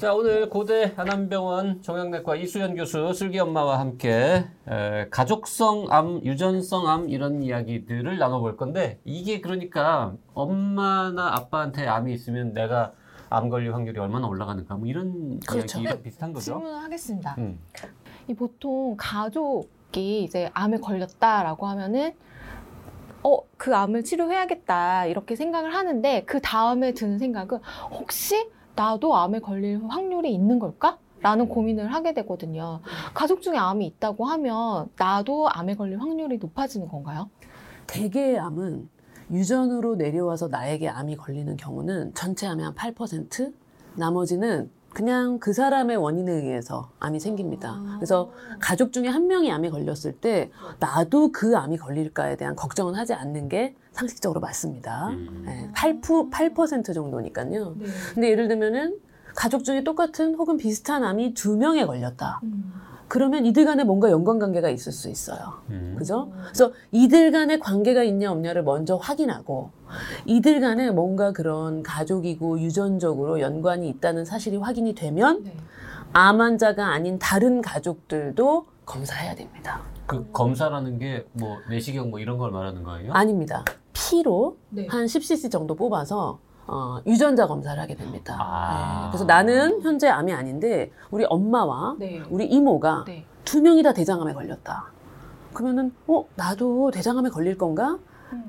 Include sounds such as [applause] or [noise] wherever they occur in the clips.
자 오늘 고대 안암병원 정형내과 이수연 교수 슬기 엄마와 함께 에, 가족성 암, 유전성 암 이런 이야기들을 나눠볼 건데 이게 그러니까 엄마나 아빠한테 암이 있으면 내가 암 걸릴 확률이 얼마나 올라가는가 뭐 이런 그렇죠. 이야기랑 비슷한 거죠. 질문을 하겠습니다. 음. 이 보통 가족이 이제 암에 걸렸다라고 하면은 어, 그 암을 치료해야겠다 이렇게 생각을 하는데 그 다음에 드는 생각은 혹시 나도 암에 걸릴 확률이 있는 걸까? 라는 고민을 하게 되거든요. 가족 중에 암이 있다고 하면 나도 암에 걸릴 확률이 높아지는 건가요? 대개의 암은 유전으로 내려와서 나에게 암이 걸리는 경우는 전체 암의 한 8%, 나머지는 그냥 그 사람의 원인에 의해서 암이 생깁니다. 그래서 가족 중에 한 명이 암에 걸렸을 때 나도 그 암이 걸릴까에 대한 걱정은 하지 않는 게 상식적으로 맞습니다. 음. 네, 8%, 8% 정도니까요. 근데 예를 들면은 가족 중에 똑같은 혹은 비슷한 암이 두 명에 걸렸다. 그러면 이들 간에 뭔가 연관관계가 있을 수 있어요. 음. 그죠? 그래서 이들 간에 관계가 있냐 없냐를 먼저 확인하고 이들 간에 뭔가 그런 가족이고 유전적으로 연관이 있다는 사실이 확인이 되면 네. 암 환자가 아닌 다른 가족들도 검사해야 됩니다. 그 검사라는 게 뭐 내시경 뭐 이런 걸 말하는 거예요? 아닙니다. 피로 네. 한 10cc 정도 뽑아서 어, 유전자 검사를 하게 됩니다. 아. 네. 그래서 나는 현재 암이 아닌데 우리 엄마와 네. 우리 이모가 네. 두 명이 다 대장암에 걸렸다. 그러면은 어 나도 대장암에 걸릴 건가?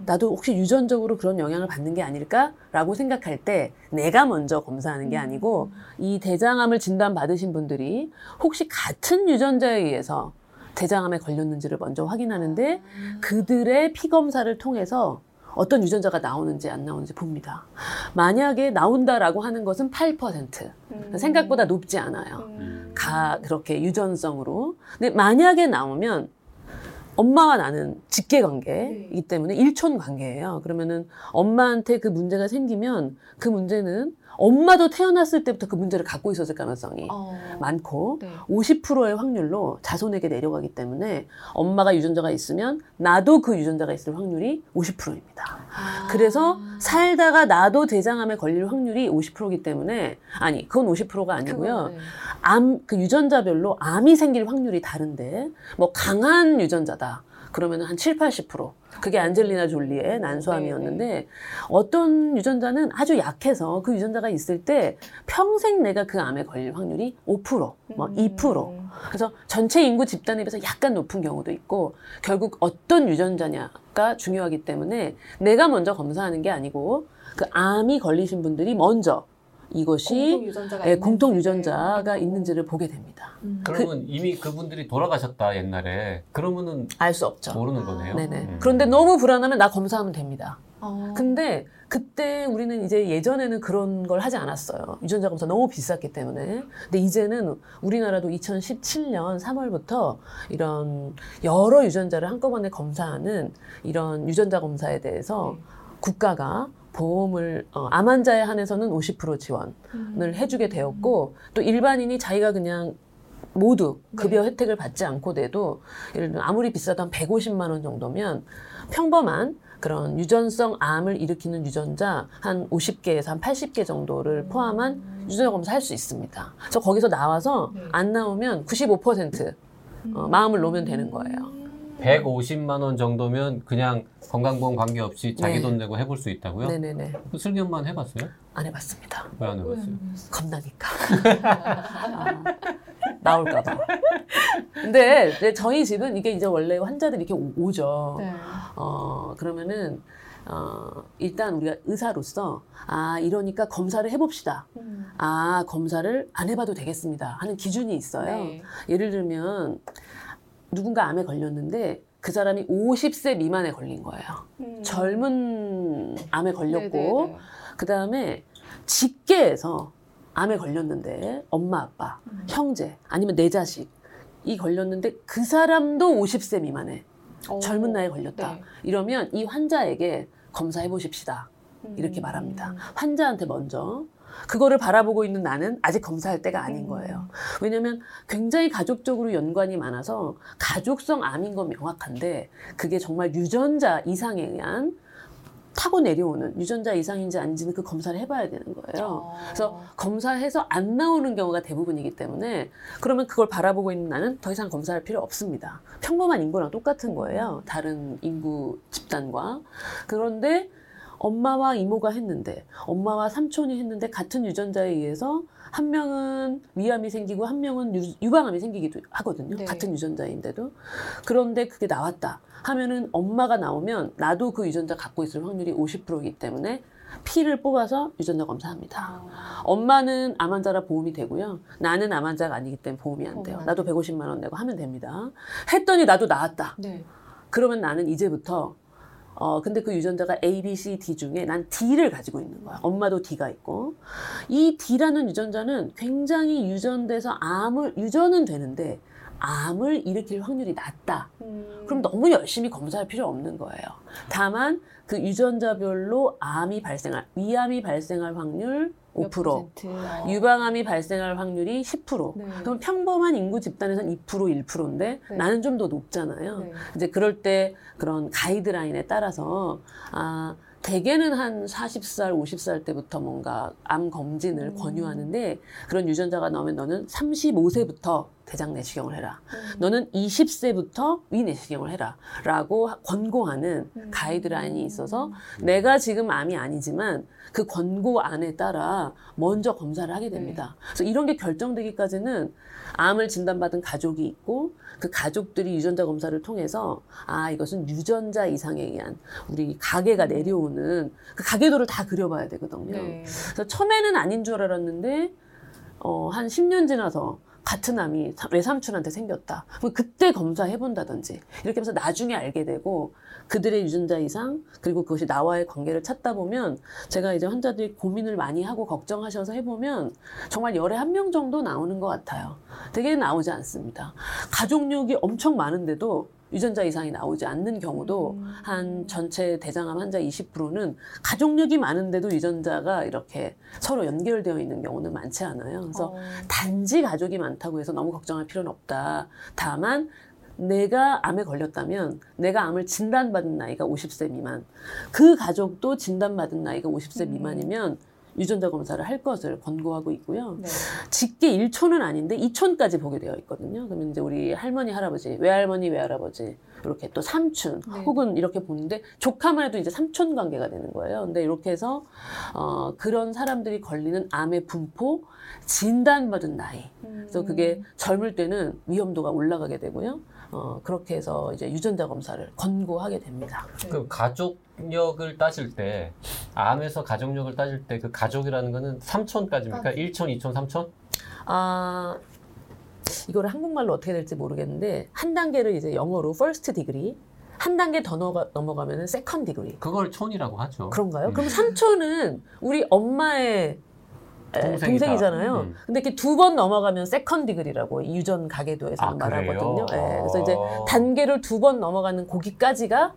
나도 혹시 유전적으로 그런 영향을 받는 게 아닐까라고 생각할 때 내가 먼저 검사하는 게 아니고 이 대장암을 진단 받으신 분들이 혹시 같은 유전자에 의해서 대장암에 걸렸는지를 먼저 확인하는데 그들의 피 검사를 통해서 어떤 유전자가 나오는지 안 나오는지 봅니다. 만약에 나온다라고 하는 것은 8%. 생각보다 높지 않아요. 가 그렇게 유전성으로. 근데 만약에 나오면 엄마와 나는 직계 관계이기 때문에 일촌 관계예요. 그러면은 엄마한테 그 문제가 생기면 그 문제는 엄마도 태어났을 때부터 그 문제를 갖고 있었을 가능성이 어. 많고 네. 50%의 확률로 자손에게 내려가기 때문에 엄마가 유전자가 있으면 나도 그 유전자가 있을 확률이 50%입니다. 아. 그래서 살다가 나도 대장암에 걸릴 확률이 50%이기 때문에 아니 그건 50%가 아니고요. 네. 암그 유전자별로 암이 생길 확률이 다른데 뭐 강한 유전자다. 그러면 한 7, 80%. 그게 안젤리나 졸리의 난소암이었는데 어떤 유전자는 아주 약해서 그 유전자가 있을 때 평생 내가 그 암에 걸릴 확률이 5%, 뭐 2%. 그래서 전체 인구 집단에 비해서 약간 높은 경우도 있고 결국 어떤 유전자냐가 중요하기 때문에 내가 먼저 검사하는 게 아니고 그 암이 걸리신 분들이 먼저 이것이 공통 유전자가 예, 있는지. 유전자가 있는지를 보게 됩니다. 음. 그러면 이미 그분들이 돌아가셨다 옛날에 그러면은 알 수 없죠. 모르는 거네요. 네네. 음. 그런데 너무 불안하면 나 검사하면 됩니다. 어. 근데 그때 우리는 이제 예전에는 그런 걸 하지 않았어요. 유전자 검사 너무 비쌌기 때문에. 근데 이제는 우리나라도 2017년 3월부터 이런 여러 유전자를 한꺼번에 검사하는 이런 유전자 검사에 대해서 국가가 보험을 어, 암 환자에 한해서는 50% 지원을 음. 해주게 되었고 또 일반인이 자기가 그냥 모두 급여 네. 혜택을 받지 않고 돼도 예를 들면 아무리 비싸도 한 150만 원 정도면 평범한 그런 유전성 암을 일으키는 유전자 한 50개에서 한 80개 정도를 포함한 유전자 검사 할 수 있습니다. 그래서 거기서 나와서 네. 안 나오면 95% 어, 마음을 놓으면 되는 거예요. 150만 원 정도면 그냥 건강보험 관계없이 자기 네. 돈 내고 해볼 수 있다고요? 네네네. 그 슬기 엄마는 해봤어요? 안 해봤습니다. 왜 안 해봤어요? 겁나니까. 아, [laughs] 나올까봐. 근데 이제 저희 집은 이게 이제 원래 환자들이 이렇게 오- 오죠. 네. 어, 그러면은, 어, 일단 우리가 의사로서, 아, 이러니까 검사를 해봅시다. 음. 아, 검사를 안 해봐도 되겠습니다. 하는 기준이 있어요. 네. 예를 들면, 누군가 암에 걸렸는데, 그 사람이 50세 미만에 걸린 거예요. 음. 젊은 암에 걸렸고, 네네네. 그 다음에 직계에서 암에 걸렸는데 엄마, 아빠, 음. 형제 아니면 내 자식이 걸렸는데 그 사람도 50세 미만에 어. 젊은 나이에 걸렸다. 네. 이러면 이 환자에게 검사해 보십시다. 이렇게 음. 말합니다. 환자한테 먼저 그거를 바라보고 있는 나는 아직 검사할 때가 아닌 음. 거예요. 왜냐하면 굉장히 가족적으로 연관이 많아서 가족성 암인 건 명확한데 그게 정말 유전자 이상에 의한 타고 내려오는 유전자 이상인지 아닌지는 그 검사를 해봐야 되는 거예요. 어. 그래서 검사해서 안 나오는 경우가 대부분이기 때문에 그러면 그걸 바라보고 있는 나는 더 이상 검사할 필요 없습니다. 평범한 인구랑 똑같은 거예요. 다른 인구 집단과. 그런데 엄마와 이모가 했는데 엄마와 삼촌이 했는데 같은 유전자에 의해서 한 명은 위암이 생기고 한 명은 유, 유방암이 생기기도 하거든요. 네. 같은 유전자인데도. 그런데 그게 나왔다 하면은 엄마가 나오면 나도 그 유전자 갖고 있을 확률이 50%이기 때문에 피를 뽑아서 유전자 검사합니다. 아. 엄마는 암 환자라 보험이 되고요. 나는 암 환자가 아니기 때문에 보험이 안 돼요. 나도 150만 원 내고 하면 됩니다. 했더니 나도 나았다. 네. 그러면 나는 이제부터 어 근데 그 유전자가 A, B, C, D 중에 난 D를 가지고 있는 거야. 엄마도 D가 있고 이 D라는 유전자는 굉장히 유전돼서 암을 유전은 되는데 암을 일으킬 확률이 낮다. 음. 그럼 너무 열심히 검사할 필요 없는 거예요. 다만 그 유전자별로 암이 발생할 위암이 발생할 확률 몇 5%, 퍼센트? 어. 유방암이 발생할 확률이 10%. 네. 그럼 평범한 인구 집단에선 2% 1%인데 네. 나는 좀 더 높잖아요. 네. 이제 그럴 때 그런 가이드라인에 따라서 아 대개는 한 40살, 50살 때부터 뭔가 암 검진을 음. 권유하는데 그런 유전자가 나오면 너는 35세부터 대장 내시경을 해라. 음. 너는 20세부터 위 내시경을 해라. 라고 권고하는 음. 가이드라인이 있어서 내가 지금 암이 아니지만 그 권고 안에 따라 먼저 검사를 하게 됩니다. 그래서 이런 게 결정되기까지는 암을 진단받은 가족이 있고 그 가족들이 유전자 검사를 통해서 아 이것은 유전자 이상에 의한 우리 가계가 내려오는 그 가계도를 다 그려봐야 되거든요. 네. 그래서 처음에는 아닌 줄 알았는데 어, 한 10년 지나서 같은 암이 사- 외삼촌한테 생겼다. 그럼 그때 검사해 본다든지 이렇게 하면서 나중에 알게 되고 그들의 유전자 이상 그리고 그것이 나와의 관계를 찾다 보면 제가 이제 환자들이 고민을 많이 하고 걱정하셔서 해보면 정말 열에 한 명 정도 나오는 것 같아요. 되게 나오지 않습니다. 가족력이 엄청 많은데도 유전자 이상이 나오지 않는 경우도 음. 한 전체 대장암 환자 20%는 가족력이 많은데도 유전자가 이렇게 서로 연결되어 있는 경우는 많지 않아요. 그래서 어. 단지 가족이 많다고 해서 너무 걱정할 필요는 없다. 다만 내가 암에 걸렸다면 내가 암을 진단받은 나이가 50세 미만, 그 가족도 진단받은 나이가 50세 음. 미만이면 유전자 검사를 할 것을 권고하고 있고요. 네. 직계 1촌은 아닌데 2촌까지 보게 되어 있거든요. 그러면 이제 우리 할머니, 할아버지, 외할머니, 외할아버지, 이렇게 또 삼촌, 네. 혹은 이렇게 보는데 조카만 해도 이제 삼촌 관계가 되는 거예요. 근데 이렇게 해서 어, 그런 사람들이 걸리는 암의 분포, 진단받은 나이. 그래서 그게 젊을 때는 위험도가 올라가게 되고요. 어, 그렇게 해서 이제 유전자 검사를 권고하게 됩니다. 그 가족력을 따질 때 암에서 가족력을 따질 때 그 가족이라는 거는 3촌까지입니까? 아. 1촌, 2촌, 3촌? 아, 이거를 한국말로 어떻게 될지 모르겠는데 한 단계를 이제 영어로 first degree, 한 단계 더 넘어가, 넘어가면은 second degree. 그걸 촌이라고 하죠. 그런가요? 음. 그럼 삼촌은 우리 엄마의 에, 동생이다. 동생이잖아요. 음. 근데 이렇게 두 번 넘어가면 second degree라고 유전 가계도에서는 아? 말하거든요. 예, 그래서 이제 어. 단계를 두 번 넘어가는 고기까지가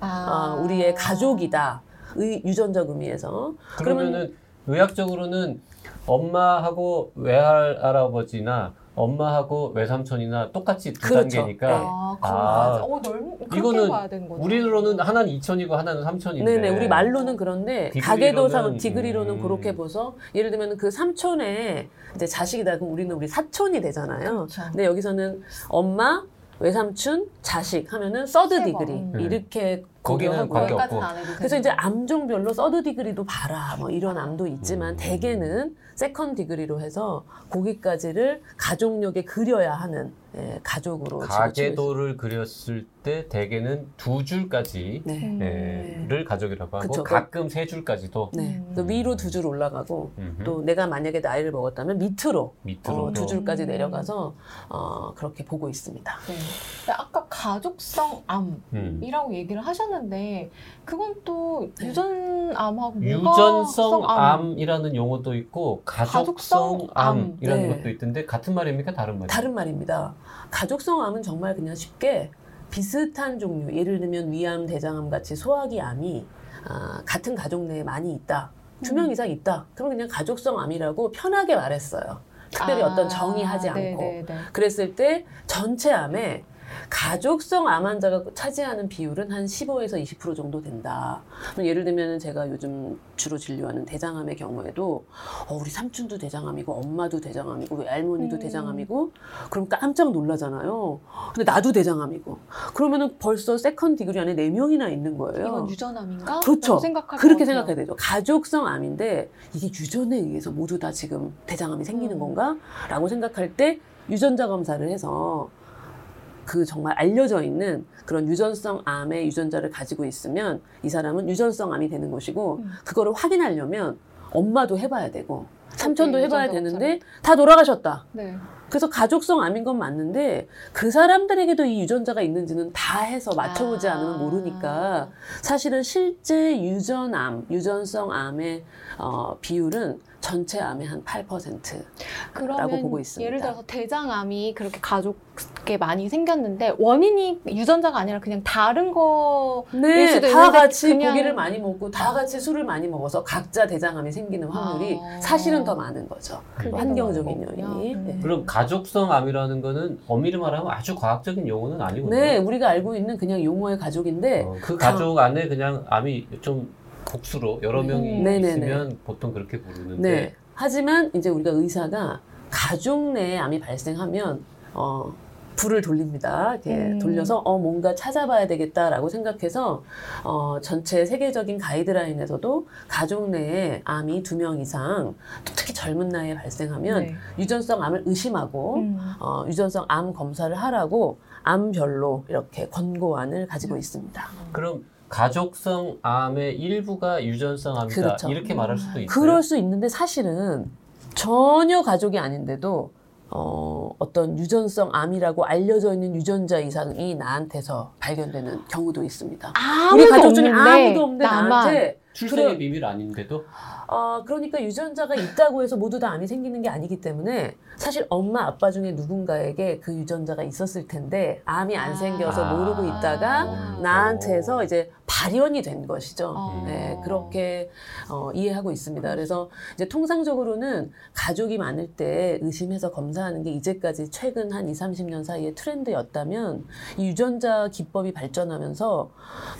아. 어, 우리의 가족이다. 의, 유전적 의미에서. 그러면 그러면은 의학적으로는 엄마하고 외할아버지나 엄마하고 외삼촌이나 똑같이 두 그렇죠. 단계니까 네. 아, 아. 거 어, 넓, 그렇게 이거는 봐야 되는 거죠. 우리로는 하나는 2촌이고 하나는 3촌인데 네네, 우리 말로는 그런데 degree로는, 가계도상 degree로는 음. 그렇게 보서 예를 들면 그 삼촌의 이제 자식이다 그럼 우리는 우리 사촌이 되잖아요. 그렇죠. 근데 여기서는 엄마, 외삼촌, 자식 하면은 third 세 degree 번. 음. 이렇게 거기는 고려하고요. 관계 없고. 안 해도 그래서 이제 거. 암종별로 third degree도 봐라 뭐 이런 암도 있지만 음. 대개는 second degree로 해서 거기까지를 가족력에 그려야 하는 예, 가족으로 가계도를 그렸을 때 대개는 두 줄까지 있- 네. 음. 예, 를 가족이라고 하고 그쵸. 가끔 세 줄까지도 네. 음. 또 위로 두 줄 올라가고 음흠. 또 내가 만약에 나이를 먹었다면 밑으로 밑으로 어, 두 또. 줄까지 음. 내려가서 어, 그렇게 보고 있습니다. 네. 아까 가족성 암이라고 음. 얘기를 하셨는데 그건 또 네. 유전암하고 유전성 암. 암이라는 용어도 있고 가족성 가족성 암. 암이라는 네. 것도 있던데 같은 말입니까 다른 말입니까? 다른 말입니다. 가족성 암은 정말 그냥 쉽게 비슷한 종류, 예를 들면 위암, 대장암 같이 소화기 암이 아, 같은 가족 내에 많이 있다. 두명 음. 이상 있다. 그러면 그냥 가족성 암이라고 편하게 말했어요. 특별히 아, 어떤 정의하지 않고. 네네네. 그랬을 때 전체 암에 가족성 암 환자가 차지하는 비율은 한 15에서 20% 정도 된다. 그럼 예를 들면 제가 요즘 주로 진료하는 대장암의 경우에도 어, 우리 삼촌도 대장암이고 엄마도 대장암이고 외할머니도 음. 대장암이고 그럼 깜짝 놀라잖아요. 근데 나도 대장암이고 그러면은 벌써 second degree 안에 네 명이나 있는 거예요. 이건 유전암인가? 그렇죠. 그렇게. 생각해야 되죠. 가족성 암인데 이게 유전에 의해서 모두 다 지금 대장암이 생기는 음. 건가? 라고 생각할 때 유전자 검사를 해서 그 정말 알려져 있는 그런 유전성 암의 유전자를 가지고 있으면 이 사람은 유전성 암이 되는 것이고 음. 그거를 확인하려면 엄마도 해봐야 되고 삼촌도 네, 해봐야 되는데 다 돌아가셨다. 네. 그래서 가족성 암인 건 맞는데 그 사람들에게도 이 유전자가 있는지는 다 해서 맞춰보지 아. 않으면 모르니까 사실은 실제 유전암, 유전성 암의 어, 비율은 전체 암의 한 8%. 그러면 보고 있습니다. 예를 들어서 대장암이 그렇게 가족에 많이 생겼는데 원인이 유전자가 아니라 그냥 다른 거 네, 수도 다 있는데 같이 그냥- 고기를 많이 먹고 다 같이 술을 많이 먹어서 각자 대장암이 생기는 확률이 아. 사실은 더 많은 거죠. 환경적인. 요인이. 음. 네. 그럼 가족성 암이라는 거는 엄밀히 말하면 아주 과학적인 용어는 아니군요. 네, 우리가 알고 있는 그냥 용어의 가족인데 어, 그 가족 안에 그냥 암이 좀 복수로 여러 음. 명이 네네네. 있으면 보통 그렇게 부르는데 네. 하지만 이제 우리가 의사가 가족 내에 암이 발생하면 어 불을 돌립니다. 이렇게 음. 돌려서 어 뭔가 찾아봐야 되겠다라고 생각해서 어 전체 세계적인 가이드라인에서도 가족 내에 암이 두 명 이상 또 특히 젊은 나이에 발생하면 네. 유전성 암을 의심하고 음. 어 유전성 암 검사를 하라고 암별로 이렇게 권고안을 가지고 있습니다. 그럼 가족성 암의 일부가 유전성 암이다 그렇죠. 이렇게 말할 수도 있어요. 그럴 수 있는데 사실은 전혀 가족이 아닌데도 어, 어떤 유전성 암이라고 알려져 있는 유전자 이상이 나한테서 발견되는 경우도 있습니다. 아무도 우리 가족 중에 없는데 아무도 없는데 나만 나한테 출생의 그래- 비밀 아닌데도 어, 그러니까 유전자가 있다고 해서 모두 다 암이 생기는 게 아니기 때문에 사실 엄마 아빠 중에 누군가에게 그 유전자가 있었을 텐데 암이 안 아. 생겨서 모르고 있다가 아. 나한테서 이제 발현이 된 것이죠. 어. 네, 그렇게 어, 이해하고 있습니다. 그래서 이제 통상적으로는 가족이 많을 때 의심해서 검사하는 게 이제까지 최근 한 2, 30년 사이의 트렌드였다면 이 유전자 기법이 발전하면서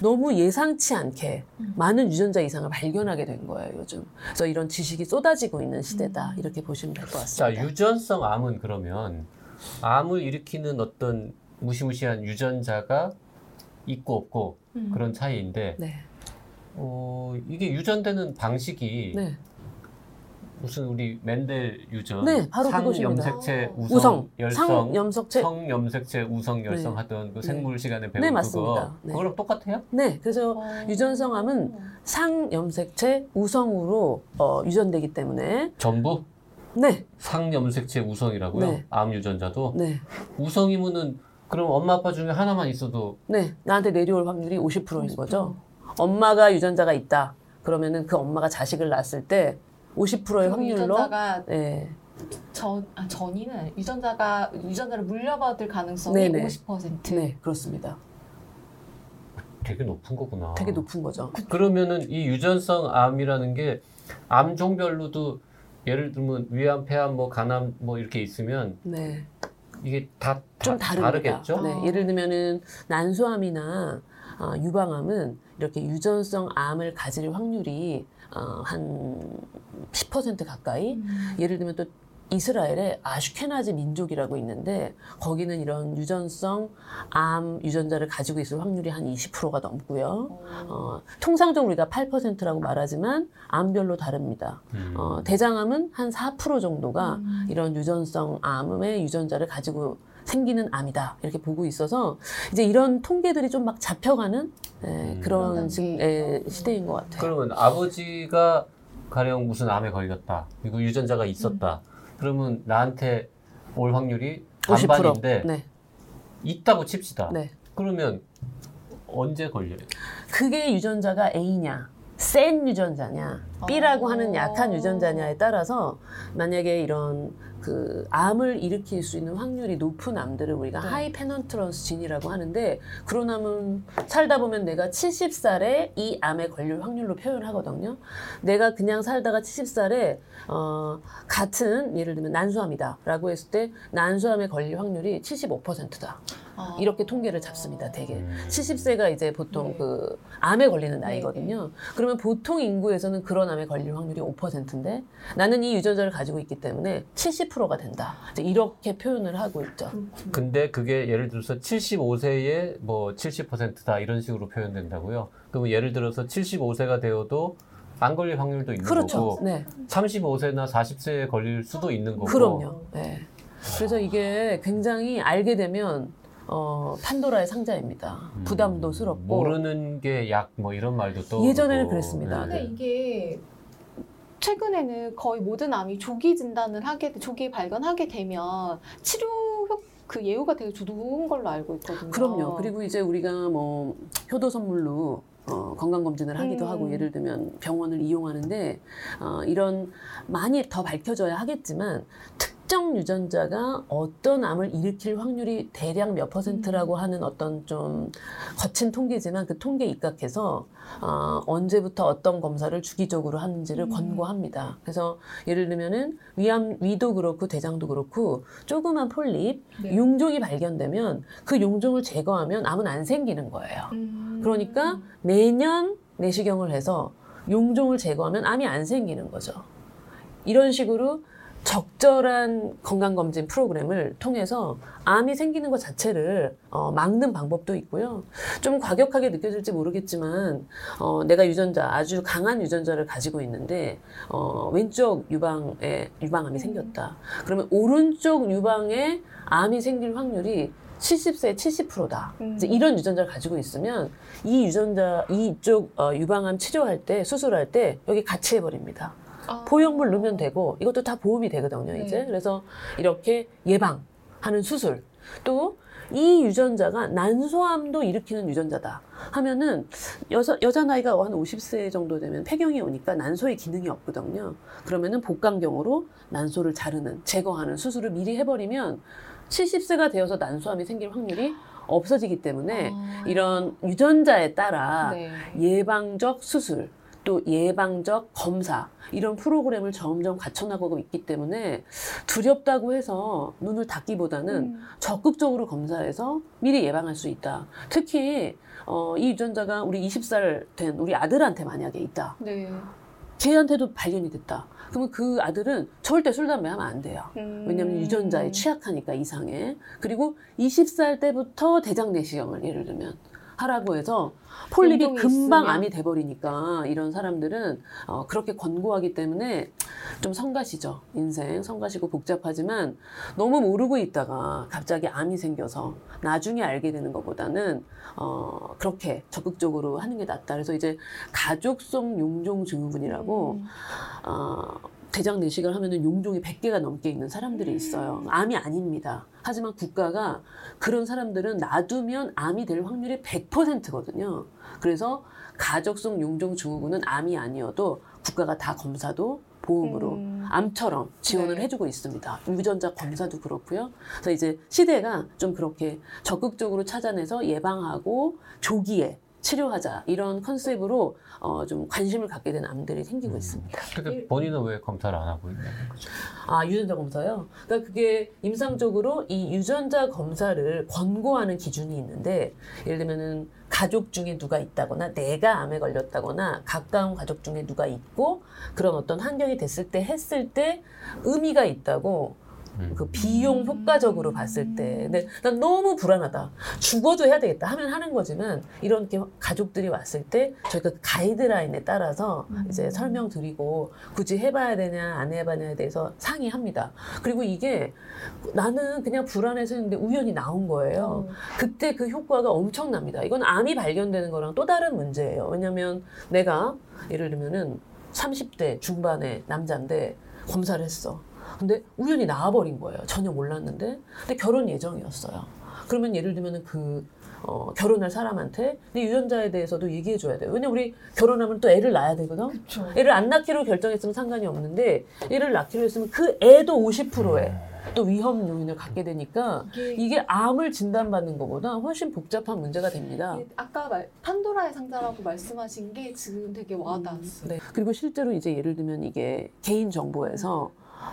너무 예상치 않게 음. 많은 유전자 이상을 발견하게 된 거예요, 요즘. 그래서 이런 지식이 쏟아지고 있는 시대다. 음. 이렇게 보시면 될것자 같습니다. 유전성 암은 그러면 암을 일으키는 어떤 무시무시한 유전자가 있고 없고 음. 그런 차이인데 네. 어, 이게 유전되는 방식이 네. 무슨 우리 맨델 유전 네, 바로 그것입니다. 상염색체 우성, 우성, 열성 상염석체. 성염색체 우성 열성 네. 하던 그 네. 생물 시간에 배운 네, 그거 맞습니다. 네. 그거랑 똑같아요? 네. 그래서 어. 유전성암은 상염색체 우성으로 어, 유전되기 때문에 전부 네, 상염색체 우성이라고요? 네. 암 유전자도 네, 우성이면은 그럼 엄마 아빠 중에 하나만 있어도 네. 나한테 내려올 확률이 50%인 거죠. 엄마가 유전자가 있다. 그러면은 그 엄마가 자식을 낳았을 때 50%의 그럼 확률로 유전자가 네, 전 아, 전이는 유전자가 유전자를 물려받을 가능성이 네네. 50%. 네, 그렇습니다. 되게 높은 거구나. 되게 높은 거죠. 그러면은 이 유전성 암이라는 게 암 종별로도 예를 들면 위암, 폐암, 뭐 간암 뭐 이렇게 있으면 네. 이게 다, 좀다 다릅니다. 다르겠죠? 네, 아. 예를 들면은 난소암이나 어, 유방암은 이렇게 유전성 암을 가질 확률이 어, 한10% 가까이. 음. 예를 들면 또 이스라엘에 아슈케나즈 민족이라고 있는데 거기는 이런 유전성 암 유전자를 가지고 있을 확률이 한 20%가 넘고요. 어, 통상적으로 우리가 8%라고 말하지만 암별로 다릅니다. 음. 어, 대장암은 한 4% 정도가 음. 이런 유전성 암의 유전자를 가지고 생기는 암이다 이렇게 보고 있어서 이제 이런 통계들이 좀 막 잡혀가는 예, 음. 그런 지금 단계. 예, 시대인 것 같아요. 그러면 아버지가 가령 무슨 암에 걸렸다. 그리고 유전자가 있었다. 음. 그러면 나한테 올 확률이 50%. 반반인데 네, 있다고 칩시다. 네. 그러면 언제 걸려요? 그게 유전자가 A냐, 센 유전자냐, B라고 하는 약한 유전자냐에 따라서 만약에 이런 그 암을 일으킬 수 있는 확률이 높은 암들을 우리가 네. high penetrance gene이라고 하는데 그런 암은 살다 보면 내가 70살에 이 암에 걸릴 확률로 표현하거든요. 내가 그냥 살다가 70살에 어, 같은 예를 들면 난소암이다라고 했을 때 난소암에 걸릴 확률이 75%다. 아. 이렇게 통계를 잡습니다. 되게. 음. 70세가 이제 보통 네. 그 암에 걸리는 나이거든요. 그러면 보통 인구에서는 그런 암에 걸릴 확률이 5%인데 나는 이 유전자를 가지고 있기 때문에 70%가 된다. 이제 이렇게 표현을 하고 있죠. 근데 그게 예를 들어서 75세에 뭐 70%다 이런 식으로 표현된다고요. 그러면 예를 들어서 75세가 되어도 안 걸릴 확률도 있는 그렇죠. 거고 네. 35세나 40세에 걸릴 수도 있는 거고. 그럼요. 네. 그래서 이게 굉장히 알게 되면 어, 판도라의 상자입니다. 음, 부담도 스럽고. 모르는 게 약 뭐 이런 말도 또 예전에는 그랬습니다. 근데 이게 최근에는 거의 모든 암이 조기 진단을 하게 조기 발견하게 되면 치료 효- 그 예후가 되게 좋은 걸로 알고 있거든요. 그럼요. 그리고 이제 우리가 뭐 효도 선물로 어, 건강검진을 하기도 음. 하고 예를 들면 병원을 이용하는데 어, 이런 많이 더 밝혀져야 하겠지만 특 정 유전자가 어떤 암을 일으킬 확률이 대략 몇 퍼센트라고 하는 어떤 좀 거친 통계지만 그 통계에 입각해서 어, 언제부터 어떤 검사를 주기적으로 하는지를 음. 권고합니다. 그래서 예를 들면은 위암 위도 그렇고 대장도 그렇고 조그만 폴립 네. 용종이 발견되면 그 용종을 제거하면 암은 안 생기는 거예요. 음. 그러니까 매년 내시경을 해서 용종을 제거하면 암이 안 생기는 거죠. 이런 식으로 적절한 건강검진 프로그램을 통해서 암이 생기는 것 자체를 어, 막는 방법도 있고요. 좀 과격하게 느껴질지 모르겠지만 어, 내가 유전자 아주 강한 유전자를 가지고 있는데 어, 왼쪽 유방에 유방암이 생겼다. 그러면 오른쪽 유방에 암이 생길 확률이 70세 70%다. 음. 이제 이런 유전자를 가지고 있으면 이 유전자 이쪽 어, 유방암 치료할 때 수술할 때 여기 같이 해버립니다. 아. 보형물 넣으면 되고 이것도 다 보험이 되거든요. 네. 이제 그래서 이렇게 예방하는 수술 또 이 유전자가 난소암도 일으키는 유전자다 하면은 여자, 여자 나이가 한 50세 정도 되면 폐경이 오니까 난소의 기능이 없거든요. 그러면은 복강경으로 난소를 자르는 제거하는 수술을 미리 해버리면 70세가 되어서 난소암이 생길 확률이 없어지기 때문에 아. 이런 유전자에 따라 네. 예방적 수술 또 예방적 검사 이런 프로그램을 점점 갖춰나가고 있기 때문에 두렵다고 해서 눈을 닫기보다는 음. 적극적으로 검사해서 미리 예방할 수 있다. 특히 어, 이 유전자가 우리 20살 된 우리 아들한테 만약에 있다. 네. 걔한테도 발견이 됐다. 그러면 그 아들은 절대 술 담배 하면 안 돼요. 음. 왜냐하면 유전자에 취약하니까 이상해. 그리고 20살 때부터 대장 내시경을 예를 들면 하라고 해서 폴립이 금방 있으면. 암이 돼버리니까 이런 사람들은 어, 그렇게 권고하기 때문에 좀 성가시죠. 인생 성가시고 복잡하지만 너무 모르고 있다가 갑자기 암이 생겨서 나중에 알게 되는 것보다는 어, 그렇게 적극적으로 하는 게 낫다. 그래서 이제 가족성 용종 증후군이라고 음. 어, 대장 내시경을 하면은 용종이 100개가 넘게 있는 사람들이 있어요. 암이 아닙니다. 하지만 국가가 그런 사람들은 놔두면 암이 될 확률이 100%거든요. 그래서 가족성 용종 증후군은 암이 아니어도 국가가 다 검사도 보험으로 음. 암처럼 지원을 네. 해주고 있습니다. 유전자 검사도 그렇고요. 그래서 이제 시대가 좀 그렇게 적극적으로 찾아내서 예방하고 조기에 치료하자 이런 컨셉으로 어, 좀 관심을 갖게 된 암들이 생기고 음. 있습니다. 근데 본인은 왜 검사를 안 하고 있는 거죠? 아, 유전자 검사요? 그러니까 그게 임상적으로 이 유전자 검사를 권고하는 기준이 있는데, 예를 들면은 가족 중에 누가 있다거나, 내가 암에 걸렸다거나, 가까운 가족 중에 누가 있고, 그런 어떤 환경이 됐을 때 했을 때 의미가 있다고 음. 그 비용 효과적으로 봤을 때. 근데 난 너무 불안하다. 죽어도 해야 되겠다 하면 하는 거지만 이렇게 가족들이 왔을 때 저희가 그 가이드라인에 따라서 음. 이제 설명드리고 굳이 해봐야 되냐 안 해봐야에 대해서 상의합니다. 그리고 이게 나는 그냥 불안해서 했는데 우연히 나온 거예요. 어. 그때 그 효과가 엄청납니다. 이건 암이 발견되는 거랑 또 다른 문제예요. 왜냐면 내가 예를 들면은 30대 중반의 남자인데 검사를 했어. 근데 우연히 나와버린 거예요. 전혀 몰랐는데. 근데 결혼 예정이었어요. 그러면 예를 들면은 그 어, 결혼할 사람한테 내 유전자에 대해서도 얘기해 줘야 돼요. 왜냐면 우리 결혼하면 또 애를 낳아야 되거든. 그렇죠. 애를 안 낳기로 결정했으면 상관이 없는데 애를 낳기로 했으면 그 애도 50%의 또 위험 요인을 갖게 되니까 이게 이게 암을 진단받는 것보다 훨씬 복잡한 문제가 됩니다. 아까 말, 판도라의 상자라고 말씀하신 게 지금 되게 와닿았어요. 네. 그리고 실제로 이제 예를 들면 이게 개인 정보에서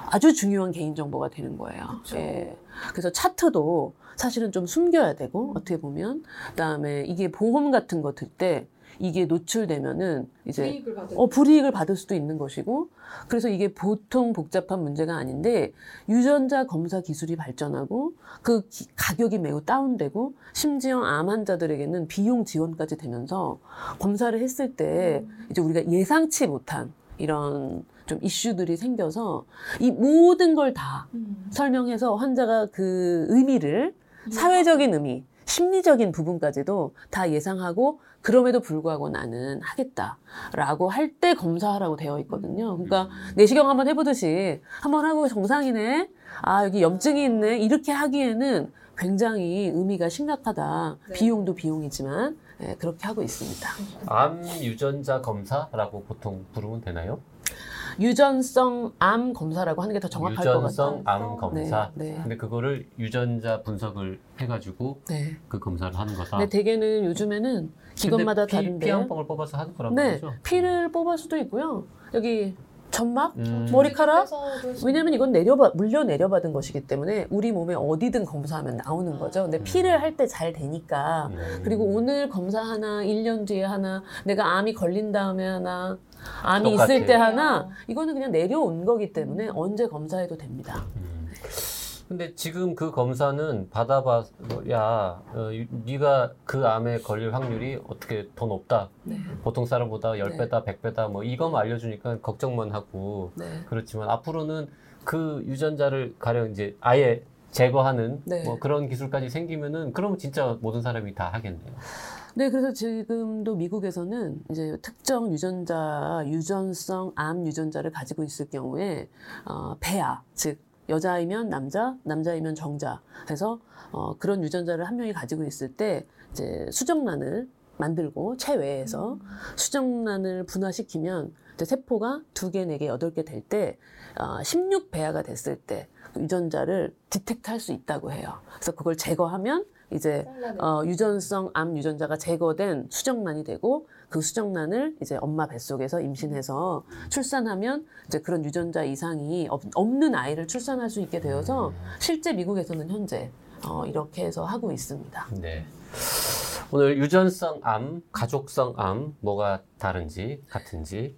아주 중요한 개인 정보가 되는 거예요. 그쵸. 예. 그래서 차트도 사실은 좀 숨겨야 되고 어떻게 보면 그 다음에 이게 보험 같은 거 들 때 이게 노출되면은 이제 수익을 받을 어, 불이익을 받을 수도 있는 것이고, 그래서 이게 보통 복잡한 문제가 아닌데, 유전자 검사 기술이 발전하고, 그 기- 가격이 매우 다운되고, 심지어 암 환자들에게는 비용 지원까지 되면서, 검사를 했을 때, 이제 우리가 예상치 못한 이런 좀 이슈들이 생겨서, 이 모든 걸다 음. 설명해서 환자가 그 의미를 사회적인 의미, 심리적인 부분까지도 다 예상하고 그럼에도 불구하고 나는 하겠다라고 할 때 검사하라고 되어 있거든요. 그러니까 내시경 한번 해보듯이 한번 하고 정상이네, 아 여기 염증이 있네 이렇게 하기에는 굉장히 의미가 심각하다. 네. 비용도 비용이지만 예, 그렇게 하고 있습니다. 암 유전자 검사라고 보통 부르면 되나요? 유전성 암 검사라고 하는 게 더 정확할 것 유전성 같아요. 암 검사. 네, 네. 근데 그거를 유전자 분석을 해가지고 네. 그 검사를 하는 거다. 근데 대개는 요즘에는 기관마다 피, 다른데 피 한 방울 뽑아서 하는 거란 네, 말이죠. 피를 뽑을 수도 있고요. 여기 점막, 음. 머리카락. 왜냐면 이건 내려받 물려 내려받은 것이기 때문에 우리 몸에 어디든 검사하면 나오는 거죠. 근데 피를 할 때 잘 되니까. 음. 그리고 오늘 검사 하나, 1년 뒤에 하나, 내가 암이 걸린 다음에 하나, 암이 똑같아요. 있을 때 하나, 이거는 그냥 내려온 거기 때문에 언제 검사해도 됩니다. 음. 근데 지금 그 검사는 받아봐야 어, 유- 네가 그 암에 걸릴 확률이 어떻게 더 높다. 네. 보통 사람보다 10배다, 100배다 뭐 이거만 알려주니까 걱정만 하고 네. 그렇지만 앞으로는 그 유전자를 가령 이제 아예 제거하는 네. 뭐 그런 기술까지 생기면은 그러면 진짜 모든 사람이 다 하겠네요. 네, 그래서 지금도 미국에서는 이제 특정 유전자, 유전성 암 유전자를 가지고 있을 경우에 어, 배아, 즉 여자이면 남자, 남자이면 정자 해서 어, 그런 유전자를 한 명이 가지고 있을 때 이제 수정란을 만들고 체외에서 수정란을 분화시키면 이제 세포가 두 개, 네 개, 여덟 개 될 때 어, 16배아가 됐을 때 유전자를 디텍트 할 수 있다고 해요. 그래서 그걸 제거하면 이제 어, 유전성 암 유전자가 제거된 수정란이 되고 그 수정란을 이제 엄마 뱃속에서 임신해서 출산하면 이제 그런 유전자 이상이 없, 없는 아이를 출산할 수 있게 되어서 실제 미국에서는 현재 어, 이렇게 해서 하고 있습니다. 네. 오늘 유전성 암, 가족성 암 뭐가 다른지 같은지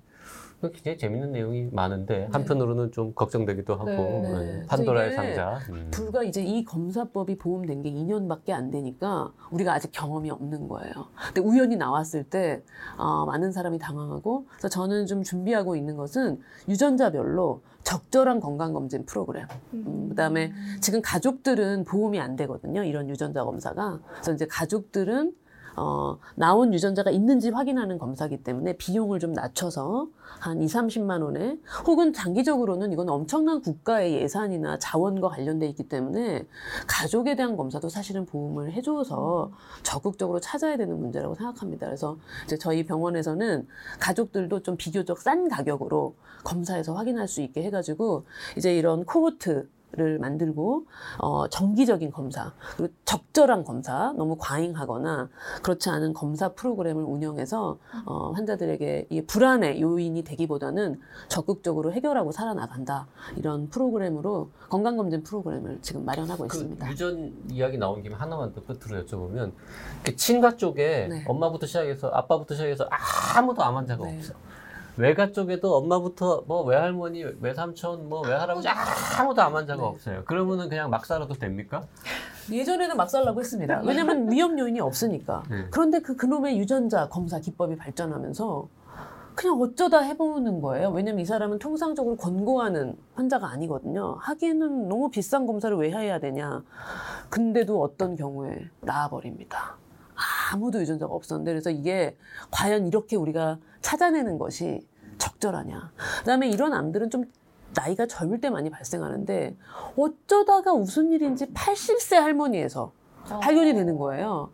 굉장히 재밌는 내용이 많은데 한편으로는 좀 걱정되기도 하고 네, 네. 네. 판도라의 상자. 음. 불과 이제 이 검사법이 보험된 게 2년밖에 안 되니까 우리가 아직 경험이 없는 거예요. 근데 우연히 나왔을 때 어, 많은 사람이 당황하고 그래서 저는 좀 준비하고 있는 것은 유전자별로 적절한 건강검진 프로그램. 음, 그다음에 지금 가족들은 보험이 안 되거든요. 이런 유전자 검사가. 그래서 이제 가족들은 어, 나온 유전자가 있는지 확인하는 검사기 때문에 비용을 좀 낮춰서 한 2, 30만 원에 혹은 장기적으로는 이건 엄청난 국가의 예산이나 자원과 관련돼 있기 때문에 가족에 대한 검사도 사실은 보험을 해줘서 적극적으로 찾아야 되는 문제라고 생각합니다. 그래서 이제 저희 병원에서는 가족들도 좀 비교적 싼 가격으로 검사해서 확인할 수 있게 해가지고 이제 이런 코호트 를 만들고 어, 정기적인 검사 그리고 적절한 검사 너무 과잉하거나 그렇지 않은 검사 프로그램을 운영해서 어, 환자들에게 이 불안의 요인이 되기보다는 적극적으로 해결하고 살아나간다 이런 프로그램으로 건강검진 프로그램을 지금 마련하고 그 있습니다. 유전 이야기 나온 김에 하나만 더 끝으로 여쭤보면 그 친가 쪽에 네. 엄마부터 시작해서 아빠부터 시작해서 아무도 암 환자가 네. 없어. 외가 쪽에도 엄마부터 뭐 외할머니, 외삼촌, 뭐 외할아버지 아무도 암 환자가 네. 없어요. 그러면은 그냥 막 살아도 됩니까? 예전에는 막 살라고 했습니다. 왜냐하면 [laughs] 위험 요인이 없으니까. 네. 그런데 그 그놈의 유전자 검사 기법이 발전하면서 그냥 어쩌다 해보는 거예요. 왜냐면 이 사람은 통상적으로 권고하는 환자가 아니거든요. 하기에는 너무 비싼 검사를 왜 해야 되냐. 근데도 어떤 경우에 나아버립니다. 아무도 유전자가 없었는데 그래서 이게 과연 이렇게 우리가 찾아내는 것이 적절하냐. 그다음에 이런 암들은 좀 나이가 젊을 때 많이 발생하는데 어쩌다가 무슨 일인지 80세 할머니에서 어. 8년이 되는 거예요.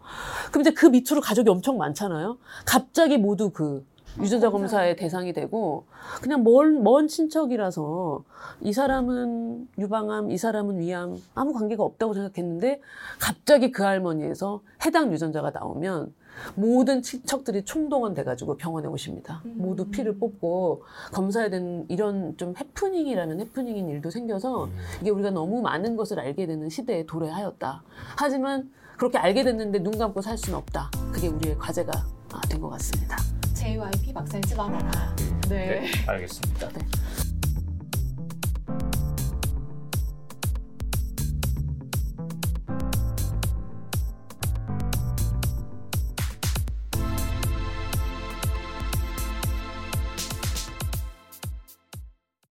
그럼 이제 그 밑으로 가족이 엄청 많잖아요. 갑자기 모두 그 유전자 검사의 대상이 되고 그냥 먼, 먼 친척이라서 이 사람은 유방암, 이 사람은 위암 아무 관계가 없다고 생각했는데 갑자기 그 할머니에서 해당 유전자가 나오면 모든 친척들이 총동원 돼가지고 병원에 오십니다. 음. 모두 피를 뽑고 검사해야 되는 이런 좀 해프닝이라면 해프닝인 일도 생겨서 음. 이게 우리가 너무 많은 것을 알게 되는 시대에 도래하였다. 하지만 그렇게 알게 됐는데 눈 감고 살 수는 없다. 그게 우리의 과제가 된 것 같습니다. JYP 막살지 말아라. 네. 알겠습니다. 네.